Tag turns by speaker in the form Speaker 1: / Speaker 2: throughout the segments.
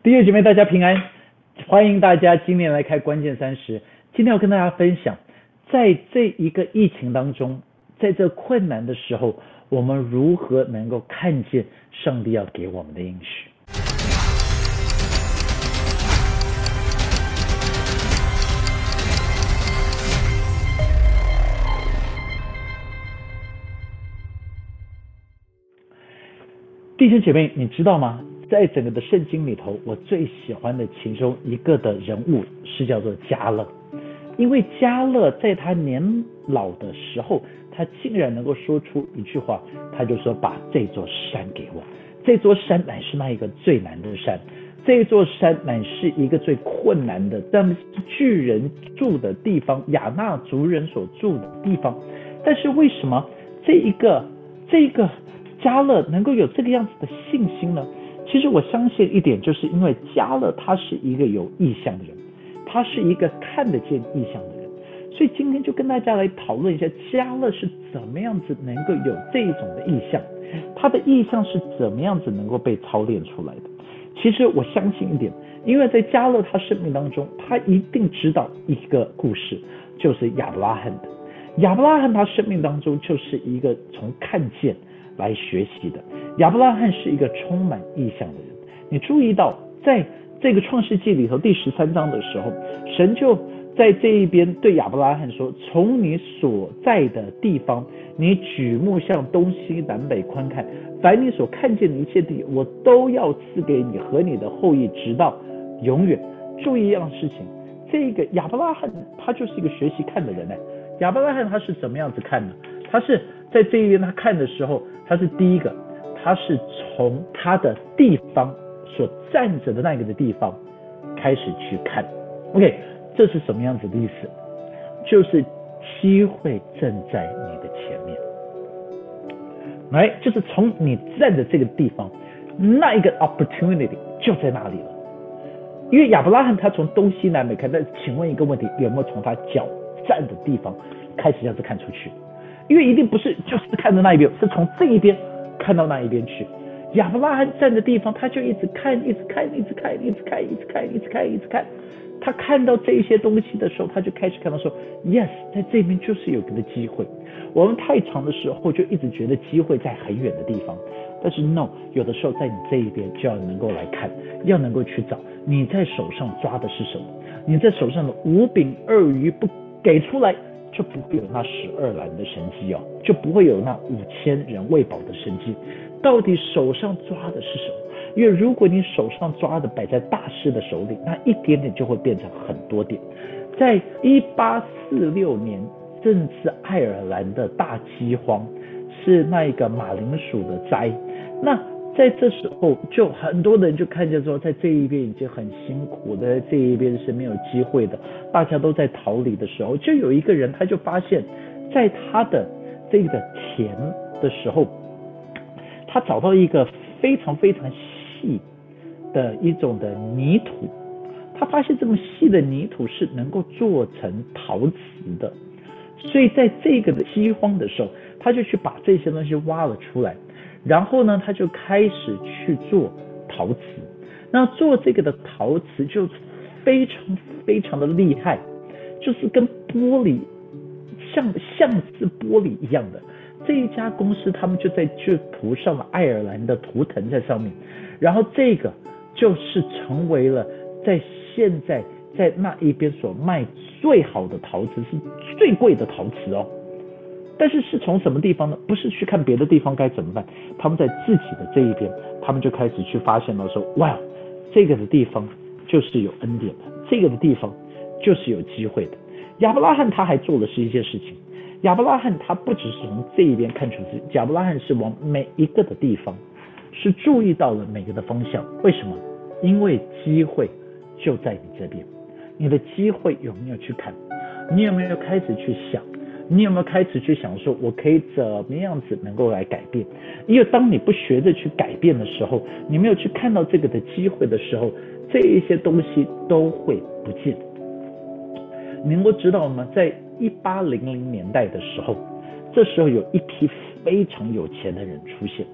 Speaker 1: 弟兄姐妹，大家平安，欢迎大家今天来开关键三十。今天要跟大家分享，在这一个疫情当中，在这困难的时候，我们如何能够看见上帝要给我们的应许。弟兄姐妹，你知道吗？在整个的圣经里头，我最喜欢的其中一个的人物是叫做加勒，因为加勒在他年老的时候，他竟然能够说出一句话，他就说：“把这座山给我。”这座山乃是那一个最难的山，这座山乃是一个最困难的，但巨人住的地方，亚纳族人所住的地方。但是为什么这一个这一个加勒能够有这个样子的信心呢？其实我相信一点，就是因为加勒他是一个有意向的人，他是一个看得见意向的人，所以今天就跟大家来讨论一下加勒是怎么样子能够有这一种的意向，他的意向是怎么样子能够被操练出来的。其实我相信一点，因为在加勒他生命当中，他一定知道一个故事，就是亚伯拉罕的。亚伯拉罕他生命当中就是一个从看见。来学习的亚伯拉罕是一个充满意向的人。你注意到，在这个创世纪里头第十三章的时候，神就在这一边对亚伯拉罕说：“从你所在的地方，你举目向东西南北观看，凡你所看见的一切地，我都要赐给你和你的后裔，直到永远。”注意一样事情，这个亚伯拉罕他就是一个学习看的人呢。亚伯拉罕他是怎么样子看呢？他是在这一边他看的时候。他是第一个，他是从他的地方所站着的那个的地方开始去看，OK，这是什么样子的意思？就是机会正在你的前面，来，就是从你站的这个地方，那一个 opportunity 就在那里了。因为亚伯拉罕他从东西南北看，那请问一个问题，有没有从他脚站的地方开始这样子看出去？因为一定不是就是看着那一边，是从这一边看到那一边去。亚伯拉罕站的地方，他就一直看，一直看，一直看，一直看，一直看，一直看，一直看。他看到这些东西的时候，他就开始看到说：“Yes，在这边就是有个机会。”我们太长的时候就一直觉得机会在很远的地方，但是 No，有的时候在你这一边就要能够来看，要能够去找。你在手上抓的是什么？你在手上的五饼二鱼不给出来。就不会有那十二篮的神迹哦，就不会有那五千人喂饱的神迹。到底手上抓的是什么？因为如果你手上抓的摆在大师的手里，那一点点就会变成很多点。在一八四六年，正是爱尔兰的大饥荒，是那一个马铃薯的灾。那在这时候，就很多人就看见说，在这一边已经很辛苦的，这一边是没有机会的，大家都在逃离的时候，就有一个人他就发现，在他的这个田的时候，他找到一个非常非常细的一种的泥土，他发现这么细的泥土是能够做成陶瓷的，所以在这个的饥荒的时候，他就去把这些东西挖了出来。然后呢，他就开始去做陶瓷。那做这个的陶瓷就非常非常的厉害，就是跟玻璃像像是玻璃一样的。这一家公司他们就在就涂上了爱尔兰的图腾在上面，然后这个就是成为了在现在在那一边所卖最好的陶瓷，是最贵的陶瓷哦。但是是从什么地方呢？不是去看别的地方该怎么办，他们在自己的这一边，他们就开始去发现了说，哇，这个的地方就是有恩典的，这个的地方就是有机会的。亚伯拉罕他还做的是一件事情，亚伯拉罕他不只是从这一边看出去，亚伯拉罕是往每一个的地方，是注意到了每个的方向。为什么？因为机会就在你这边，你的机会有没有去看？你有没有开始去想？你有没有开始去想说，我可以怎么样子能够来改变？因为当你不学着去改变的时候，你没有去看到这个的机会的时候，这一些东西都会不见。你能够知道吗？在一八零零年代的时候，这时候有一批非常有钱的人出现。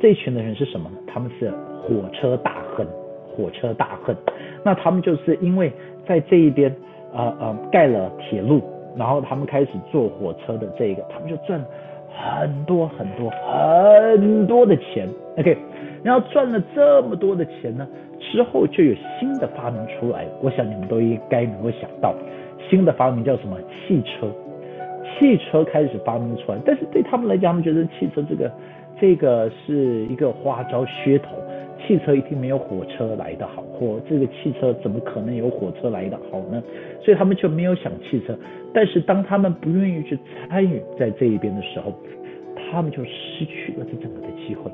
Speaker 1: 这群的人是什么呢？他们是火车大亨，火车大亨。那他们就是因为在这一边呃呃盖了铁路，然后他们开始坐火车的这个，他们就赚很多很多很多的钱。OK，然后赚了这么多的钱呢，之后就有新的发明出来。我想你们都应该能够想到，新的发明叫什么？汽车。汽车开始发明出来，但是对他们来讲，他们觉得汽车这个这个是一个花招噱头，汽车一定没有火车来的好，或这个汽车怎么可能有火车来的好呢？所以他们就没有想汽车。但是当他们不愿意去参与在这一边的时候，他们就失去了这整个的机会，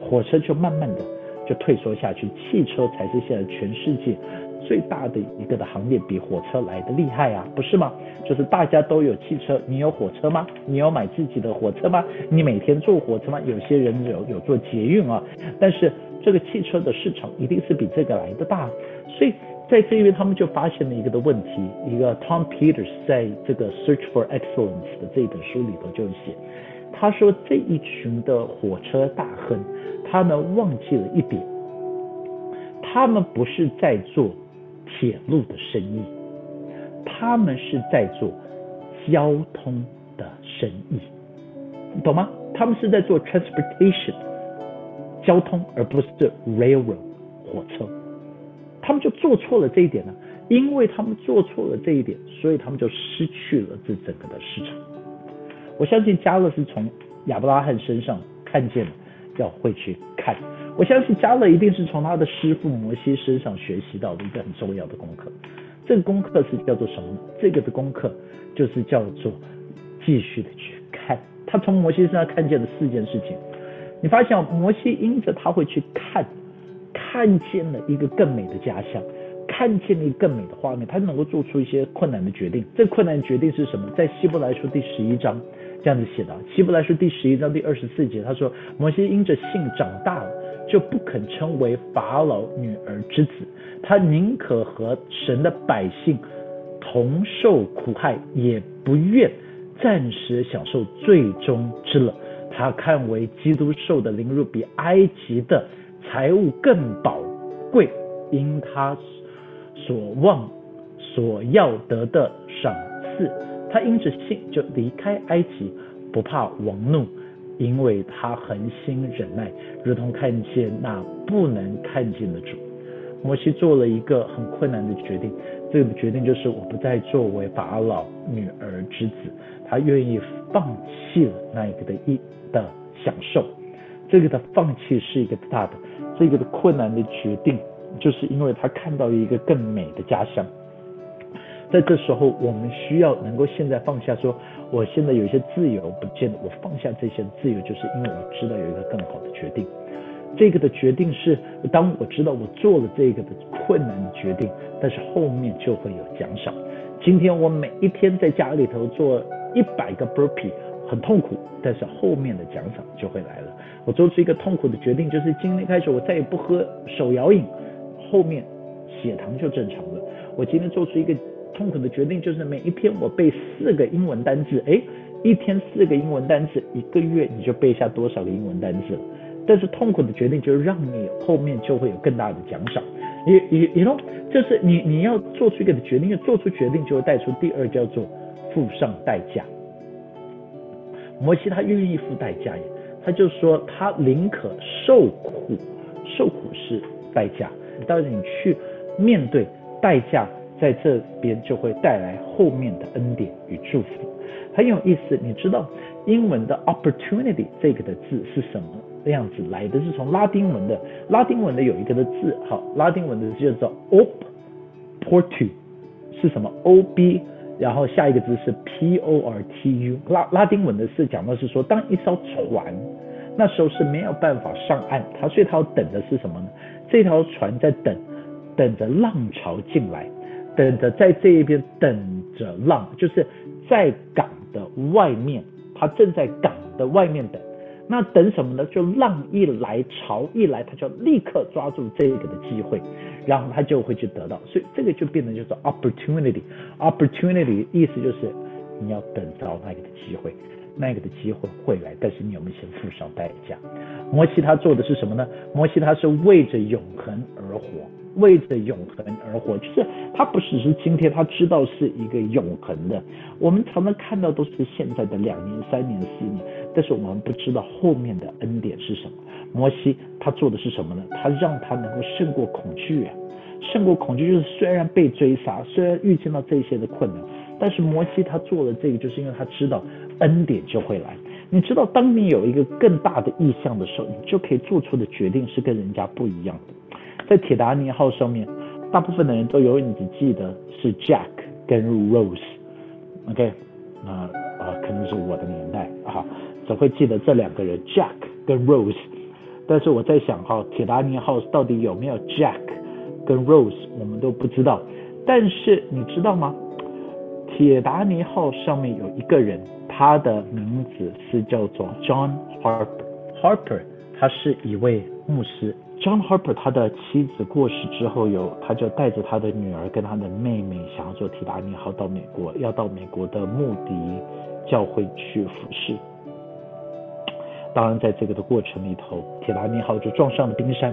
Speaker 1: 火车就慢慢的就退缩下去，汽车才是现在全世界。最大的一个的行业比火车来的厉害啊，不是吗？就是大家都有汽车，你有火车吗？你有买自己的火车吗？你每天坐火车吗？有些人有有做捷运啊，但是这个汽车的市场一定是比这个来的大，所以在这边他们就发现了一个的问题，一个 Tom Peters 在这个 Search for Excellence 的这本书里头就写，他说这一群的火车大亨，他们忘记了一点，他们不是在做。铁路的生意，他们是在做交通的生意，懂吗？他们是在做 transportation 交通，而不是 railroad 火车。他们就做错了这一点呢，因为他们做错了这一点，所以他们就失去了这整个的市场。我相信加勒是从亚伯拉罕身上看见了，要会去看。我相信加勒一定是从他的师傅摩西身上学习到的一个很重要的功课。这个功课是叫做什么呢？这个的功课就是叫做继续的去看。他从摩西身上看见了四件事情。你发现摩西因着他会去看，看见了一个更美的家乡，看见了一个更美的画面，他能够做出一些困难的决定。这困难决定是什么？在希伯来书第十一章这样子写的。希伯来书第十一章第二十四节，他说摩西因着信长大了。就不肯称为法老女儿之子，他宁可和神的百姓同受苦害，也不愿暂时享受最终之乐。他看为基督受的凌辱比埃及的财物更宝贵，因他所望所要得的赏赐，他因着信就离开埃及，不怕王怒。因为他恒心忍耐，如同看见那不能看见的主。摩西做了一个很困难的决定，这个决定就是我不再作为法老女儿之子，他愿意放弃了那一个的一的享受。这个的放弃是一个大的，这个的困难的决定，就是因为他看到一个更美的家乡。在这时候，我们需要能够现在放下，说我现在有一些自由，不见得我放下这些自由，就是因为我知道有一个更好的决定。这个的决定是，当我知道我做了这个的困难的决定，但是后面就会有奖赏。今天我每一天在家里头做一百个 burpee，很痛苦，但是后面的奖赏就会来了。我做出一个痛苦的决定，就是今天开始我再也不喝手摇饮，后面血糖就正常了。我今天做出一个。痛苦的决定就是每一天我背四个英文单词，哎，一天四个英文单词，一个月你就背下多少个英文单词了？但是痛苦的决定就是让你后面就会有更大的奖赏。你你你懂？就是你你要做出一个决定，做出决定就会带出第二叫做付上代价。摩西他愿意付代价呀，他就说他宁可受苦，受苦是代价，到你去面对代价。在这边就会带来后面的恩典与祝福，很有意思。你知道英文的 opportunity 这个的字是什么样子来的？是从拉丁文的，拉丁文的有一个的字，好，拉丁文的字叫做 op，portu 是什么？ob，然后下一个字是 portu，拉拉丁文的是讲的是说，当一艘船那时候是没有办法上岸，它所以它要等的是什么呢？这条船在等，等着浪潮进来。等着在这一边等着浪，就是在港的外面，他正在港的外面等。那等什么呢？就浪一来，潮一来，他就立刻抓住这个的机会，然后他就会去得到。所以这个就变成就是 opportunity。opportunity 意思就是你要等到那个的机会。那个的机会会来，但是你有没有先付上代价？摩西他做的是什么呢？摩西他是为着永恒而活，为着永恒而活，就是他不只是今天他知道是一个永恒的，我们常常看到都是现在的两年、三年、四年，但是我们不知道后面的恩典是什么。摩西他做的是什么呢？他让他能够胜过恐惧啊，胜过恐惧就是虽然被追杀，虽然遇见到这些的困难，但是摩西他做了这个，就是因为他知道恩典就会来。你知道，当你有一个更大的意向的时候，你就可以做出的决定是跟人家不一样的。在铁达尼号上面，大部分的人都永远只记得是 Jack 跟 Rose，OK，那啊，可能是我的年代啊，只会记得这两个人 Jack 跟 Rose。但是我在想哈，铁达尼号到底有没有 Jack 跟 Rose，我们都不知道。但是你知道吗？铁达尼号上面有一个人。他的名字是叫做 John Harper。Harper，他是一位牧师。John Harper，他的妻子过世之后，有他就带着他的女儿跟他的妹妹，想要坐提达尼号到美国，要到美国的穆迪教会去服侍。当然，在这个的过程里头，铁达尼号就撞上了冰山。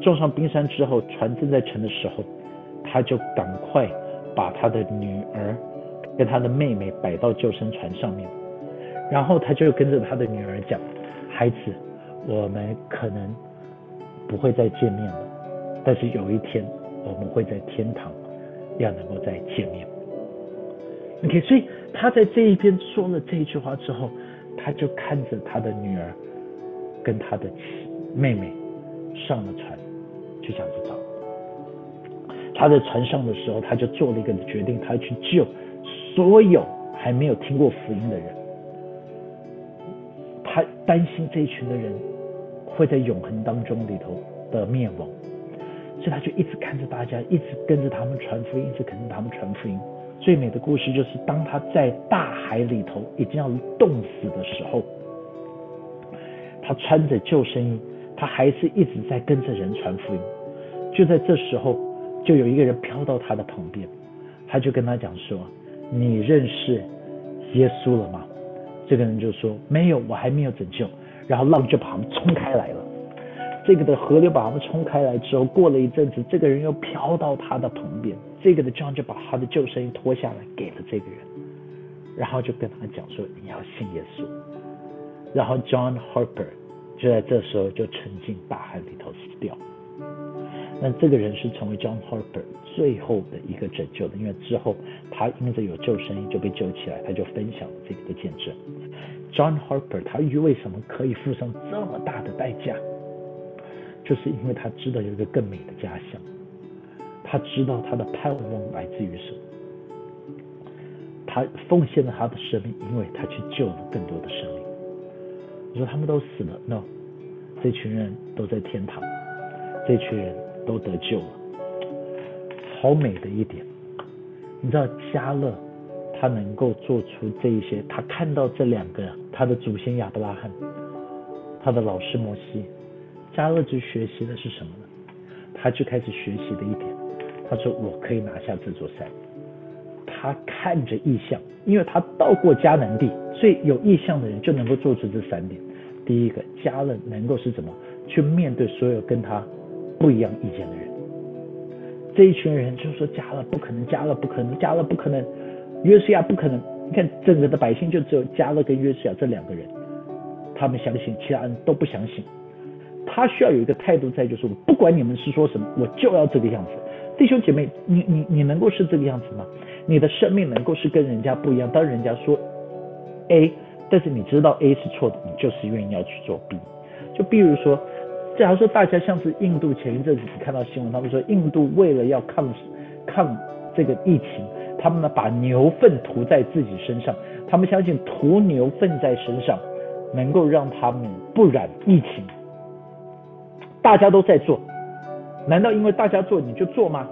Speaker 1: 撞上冰山之后，船正在沉的时候，他就赶快把他的女儿。跟他的妹妹摆到救生船上面，然后他就跟着他的女儿讲：“孩子，我们可能不会再见面了，但是有一天我们会在天堂要能够再见面。” OK，所以他在这一边说了这一句话之后，他就看着他的女儿跟他的妹妹上了船，就想去找。他在船上的时候，他就做了一个决定，他要去救。所有还没有听过福音的人，他担心这一群的人会在永恒当中里头的灭亡，所以他就一直看着大家，一直跟着他们传福音，一直跟着他们传福音。最美的故事就是，当他在大海里头已经要冻死的时候，他穿着救生衣，他还是一直在跟着人传福音。就在这时候，就有一个人飘到他的旁边，他就跟他讲说。你认识耶稣了吗？这个人就说没有，我还没有拯救。然后浪就把他们冲开来了。这个的河流把他们冲开来之后，过了一阵子，这个人又飘到他的旁边。这个的 John 就把他的救生衣脱下来给了这个人，然后就跟他讲说你要信耶稣。然后 John Harper 就在这时候就沉进大海里头死掉。那这个人是成为 John Harper 最后的一个拯救的，因为之后他因着有救生衣就被救起来，他就分享了这个的见证。John Harper 他为什么可以付上这么大的代价？就是因为他知道有一个更美的家乡，他知道他的盼望来自于什么，他奉献了他的生命，因为他去救了更多的生命。你说他们都死了？No，这群人都在天堂，这群人。都得救了，好美的一点。你知道加勒他能够做出这一些，他看到这两个他的祖先亚伯拉罕，他的老师摩西，加勒就学习的是什么呢？他就开始学习的一点，他说我可以拿下这座山。他看着异象，因为他到过迦南地，所以有异象的人就能够做出这三点。第一个，加勒能够是怎么去面对所有跟他。不一样意见的人，这一群人就说加了不可能，加了不可能，加了不可能，约书亚不可能。你看整个的百姓就只有加勒跟约书亚这两个人，他们相信，其他人都不相信。他需要有一个态度在，就是我不管你们是说什么，我就要这个样子。弟兄姐妹，你你你能够是这个样子吗？你的生命能够是跟人家不一样？当人家说 A，但是你知道 A 是错的，你就是愿意要去做 B。就比如说。假如说大家像是印度前一阵子你看到新闻，他们说印度为了要抗抗这个疫情，他们呢把牛粪涂在自己身上，他们相信涂牛粪在身上能够让他们不染疫情。大家都在做，难道因为大家做你就做吗？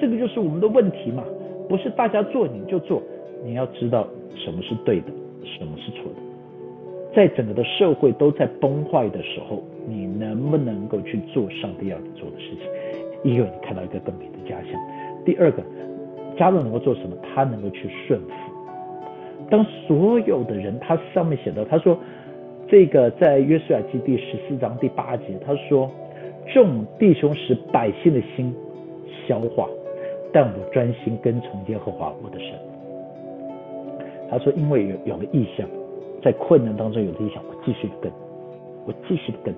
Speaker 1: 这个就是我们的问题嘛，不是大家做你就做，你要知道什么是对的，什么是错的。在整个的社会都在崩坏的时候，你能不能够去做上帝要你做的事情？一个，你看到一个更美的家乡；第二个，加勒能够做什么？他能够去顺服。当所有的人，他上面写的，他说这个在约书亚记第十四章第八节，他说众弟兄使百姓的心消化，但我专心跟从耶和华我的神。他说因为有有了意向，在困难当中有了意向，我继续的跟，我继续的跟，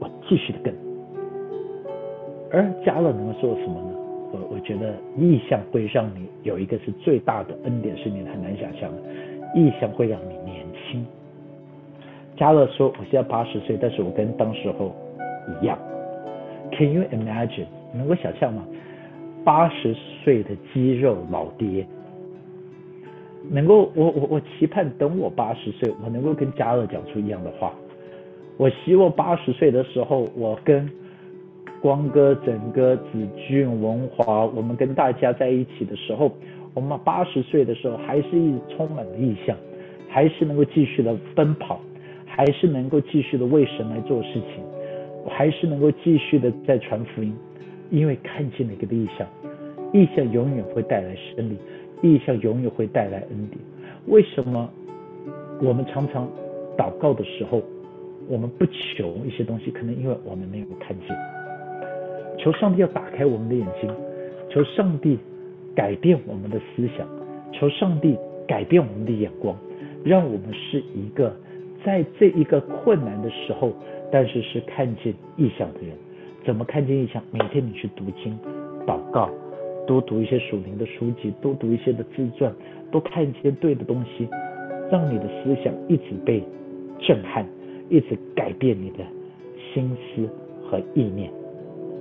Speaker 1: 我继续的跟。而加勒能够做什么呢？我我觉得意向会让你有一个是最大的恩典，是你很难想象的。意向会让你年轻。加勒说：“我现在八十岁，但是我跟当时候一样。”Can you imagine？能够想象吗？八十岁的肌肉老爹，能够我我我期盼等我八十岁，我能够跟加勒讲出一样的话。我希望八十岁的时候，我跟。光哥、整个子俊、文华，我们跟大家在一起的时候，我们八十岁的时候还是一充满了意向，还是能够继续的奔跑，还是能够继续的为神来做事情，还是能够继续的在传福音，因为看见了一个意向，意向永远会带来胜利，意向永远会带来恩典。为什么我们常常祷告的时候，我们不求一些东西，可能因为我们没有看见。求上帝要打开我们的眼睛，求上帝改变我们的思想，求上帝改变我们的眼光，让我们是一个在这一个困难的时候，但是是看见异象的人。怎么看见异象？每天你去读经、祷告，多读一些属灵的书籍，多读一些的自传，多看一些对的东西，让你的思想一直被震撼，一直改变你的心思和意念。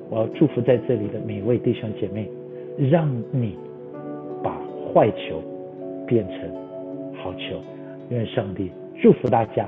Speaker 1: 我要祝福在这里的每位弟兄姐妹，让你把坏球变成好球。愿上帝祝福大家。